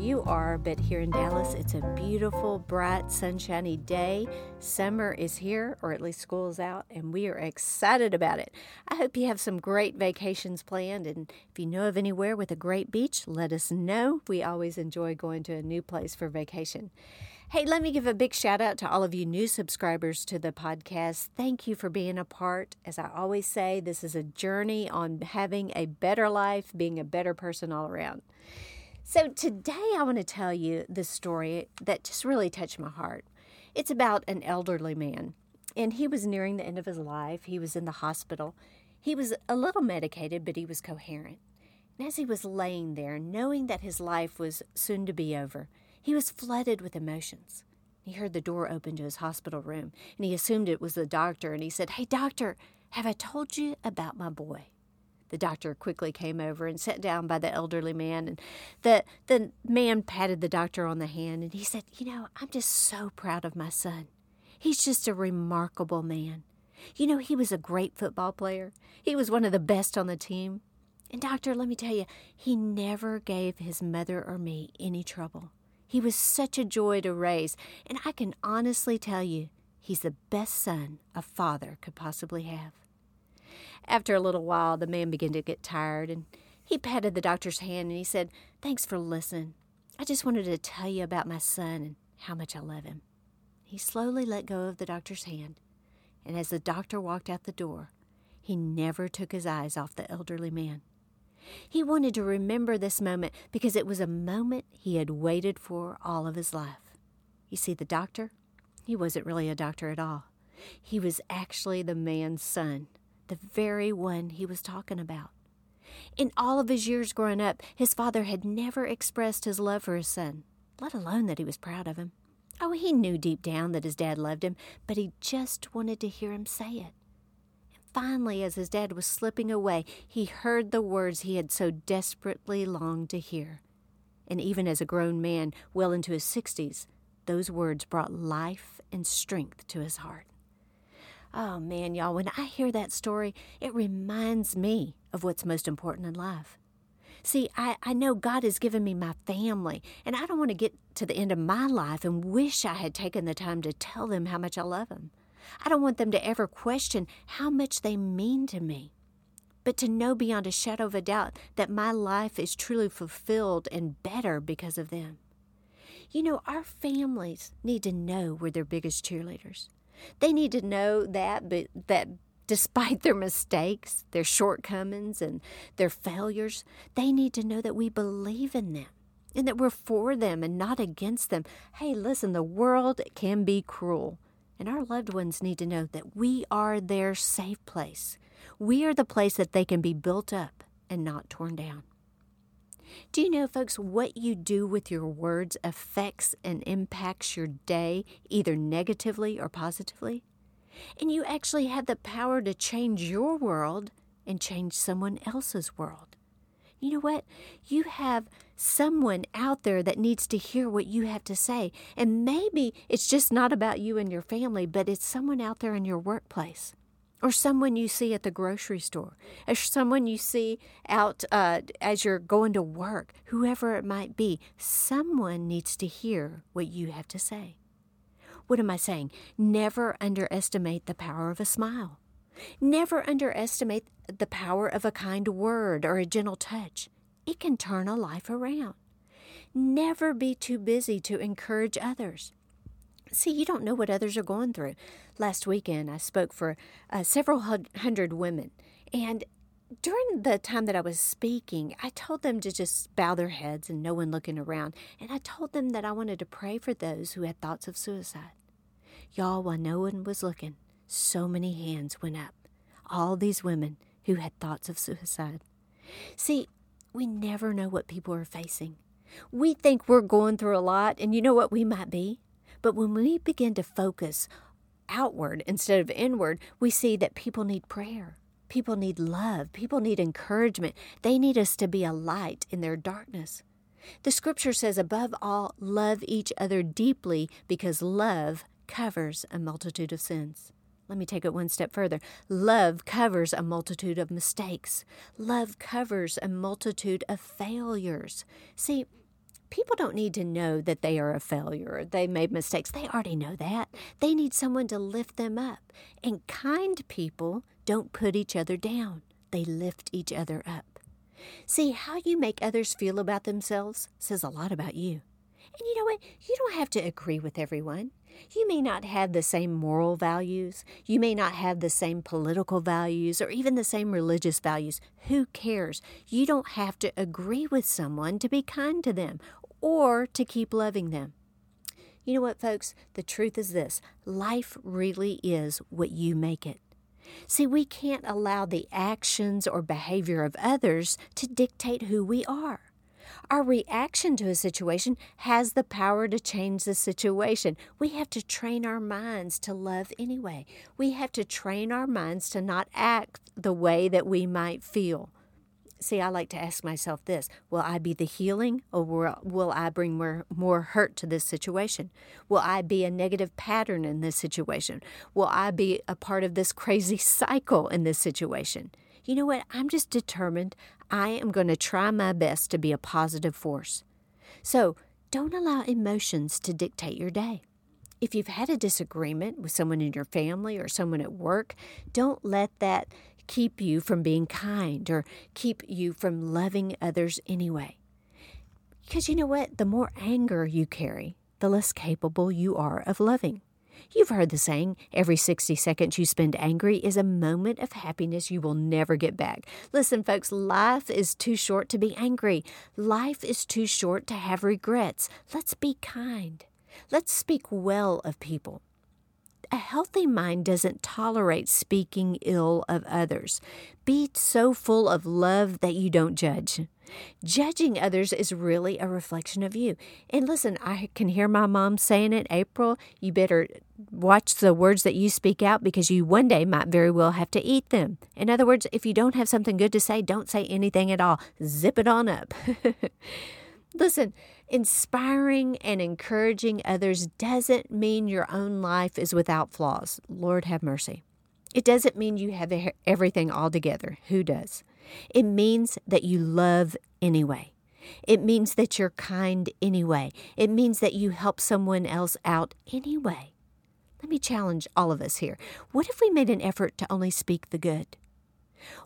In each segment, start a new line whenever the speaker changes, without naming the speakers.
you are, but here in Dallas, it's a beautiful, bright, sunshiny day. Summer is here, or at least school is out, and we are excited about it. I hope you have some great vacations planned, and if you know of anywhere with a great beach, let us know. We always enjoy going to a new place for vacation. Hey, let me give a big shout out to all of you new subscribers to the podcast. Thank you for being a part. As I always say, this is a journey on having a better life, being a better person all around. So, today I want to tell you the story that just really touched my heart. It's about an elderly man, and he was nearing the end of his life. He was in the hospital. He was a little medicated, but he was coherent. And as he was laying there, knowing that his life was soon to be over, he was flooded with emotions. He heard the door open to his hospital room, and he assumed it was the doctor, and he said, Hey, doctor, have I told you about my boy? The doctor quickly came over and sat down by the elderly man, and the, the man patted the doctor on the hand, and he said, You know, I'm just so proud of my son. He's just a remarkable man. You know, he was a great football player. He was one of the best on the team. And, doctor, let me tell you, he never gave his mother or me any trouble. He was such a joy to raise, and I can honestly tell you, he's the best son a father could possibly have. After a little while, the man began to get tired, and he patted the doctor's hand and he said, Thanks for listening. I just wanted to tell you about my son and how much I love him. He slowly let go of the doctor's hand, and as the doctor walked out the door, he never took his eyes off the elderly man. He wanted to remember this moment because it was a moment he had waited for all of his life. You see, the doctor, he wasn't really a doctor at all. He was actually the man's son, the very one he was talking about. In all of his years growing up, his father had never expressed his love for his son, let alone that he was proud of him. Oh, he knew deep down that his dad loved him, but he just wanted to hear him say it. Finally, as his dad was slipping away, he heard the words he had so desperately longed to hear. And even as a grown man, well into his sixties, those words brought life and strength to his heart. Oh man, y'all, when I hear that story, it reminds me of what's most important in life. See, I, I know God has given me my family, and I don't want to get to the end of my life and wish I had taken the time to tell them how much I love them. I don't want them to ever question how much they mean to me, but to know beyond a shadow of a doubt that my life is truly fulfilled and better because of them. You know, our families need to know we're their biggest cheerleaders. They need to know that, but that despite their mistakes, their shortcomings, and their failures, they need to know that we believe in them and that we're for them and not against them. Hey, listen, the world can be cruel, and our loved ones need to know that we are their safe place. We are the place that they can be built up and not torn down. Do you know, folks, what you do with your words affects and impacts your day either negatively or positively? And you actually have the power to change your world and change someone else's world. You know what? You have someone out there that needs to hear what you have to say. And maybe it's just not about you and your family, but it's someone out there in your workplace. Or someone you see at the grocery store, or someone you see out uh, as you're going to work, whoever it might be, someone needs to hear what you have to say. What am I saying? Never underestimate the power of a smile. Never underestimate the power of a kind word or a gentle touch. It can turn a life around. Never be too busy to encourage others. See, you don't know what others are going through. Last weekend, I spoke for uh, several hundred women, and during the time that I was speaking, I told them to just bow their heads and no one looking around, and I told them that I wanted to pray for those who had thoughts of suicide. Y'all, while no one was looking, so many hands went up. All these women who had thoughts of suicide. See, we never know what people are facing. We think we're going through a lot, and you know what we might be? But when we begin to focus outward instead of inward, we see that people need prayer. People need love. People need encouragement. They need us to be a light in their darkness. The scripture says, above all, love each other deeply because love covers a multitude of sins. Let me take it one step further. Love covers a multitude of mistakes. Love covers a multitude of failures. See, people don't need to know that they are a failure. They made mistakes. They already know that. They need someone to lift them up. And kind people don't put each other down, they lift each other up. See, how you make others feel about themselves says a lot about you. And you know what? You don't have to agree with everyone. You may not have the same moral values. You may not have the same political values or even the same religious values. Who cares? You don't have to agree with someone to be kind to them or to keep loving them. You know what, folks? The truth is this life really is what you make it. See, we can't allow the actions or behavior of others to dictate who we are. Our reaction to a situation has the power to change the situation. We have to train our minds to love anyway. We have to train our minds to not act the way that we might feel. See, I like to ask myself this Will I be the healing or will I bring more, more hurt to this situation? Will I be a negative pattern in this situation? Will I be a part of this crazy cycle in this situation? You know what? I'm just determined I am going to try my best to be a positive force. So don't allow emotions to dictate your day. If you've had a disagreement with someone in your family or someone at work, don't let that keep you from being kind or keep you from loving others anyway. Because you know what? The more anger you carry, the less capable you are of loving. You've heard the saying, every 60 seconds you spend angry is a moment of happiness you will never get back. Listen, folks, life is too short to be angry. Life is too short to have regrets. Let's be kind. Let's speak well of people. A healthy mind doesn't tolerate speaking ill of others. Be so full of love that you don't judge. Judging others is really a reflection of you. And listen, I can hear my mom saying it, April, you better watch the words that you speak out because you one day might very well have to eat them. In other words, if you don't have something good to say, don't say anything at all. Zip it on up. listen, inspiring and encouraging others doesn't mean your own life is without flaws. Lord have mercy. It doesn't mean you have everything all together. Who does? It means that you love anyway. It means that you're kind anyway. It means that you help someone else out anyway. Let me challenge all of us here. What if we made an effort to only speak the good?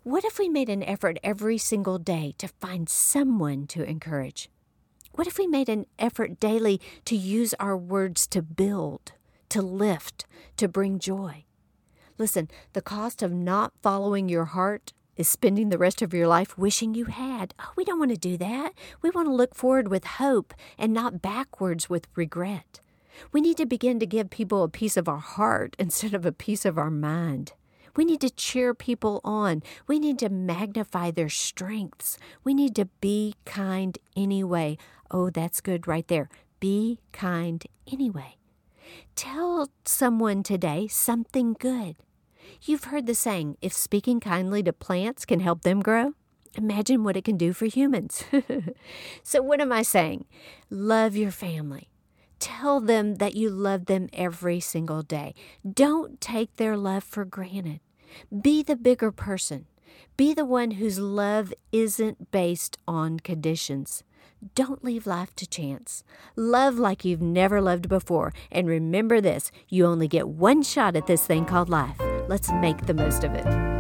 What if we made an effort every single day to find someone to encourage? What if we made an effort daily to use our words to build, to lift, to bring joy? Listen, the cost of not following your heart is spending the rest of your life wishing you had. Oh, we don't want to do that. We want to look forward with hope and not backwards with regret. We need to begin to give people a piece of our heart instead of a piece of our mind. We need to cheer people on. We need to magnify their strengths. We need to be kind anyway. Oh, that's good right there. Be kind anyway. Tell someone today something good. You've heard the saying, if speaking kindly to plants can help them grow, imagine what it can do for humans. so, what am I saying? Love your family. Tell them that you love them every single day. Don't take their love for granted. Be the bigger person. Be the one whose love isn't based on conditions. Don't leave life to chance. Love like you've never loved before. And remember this you only get one shot at this thing called life. Let's make the most of it.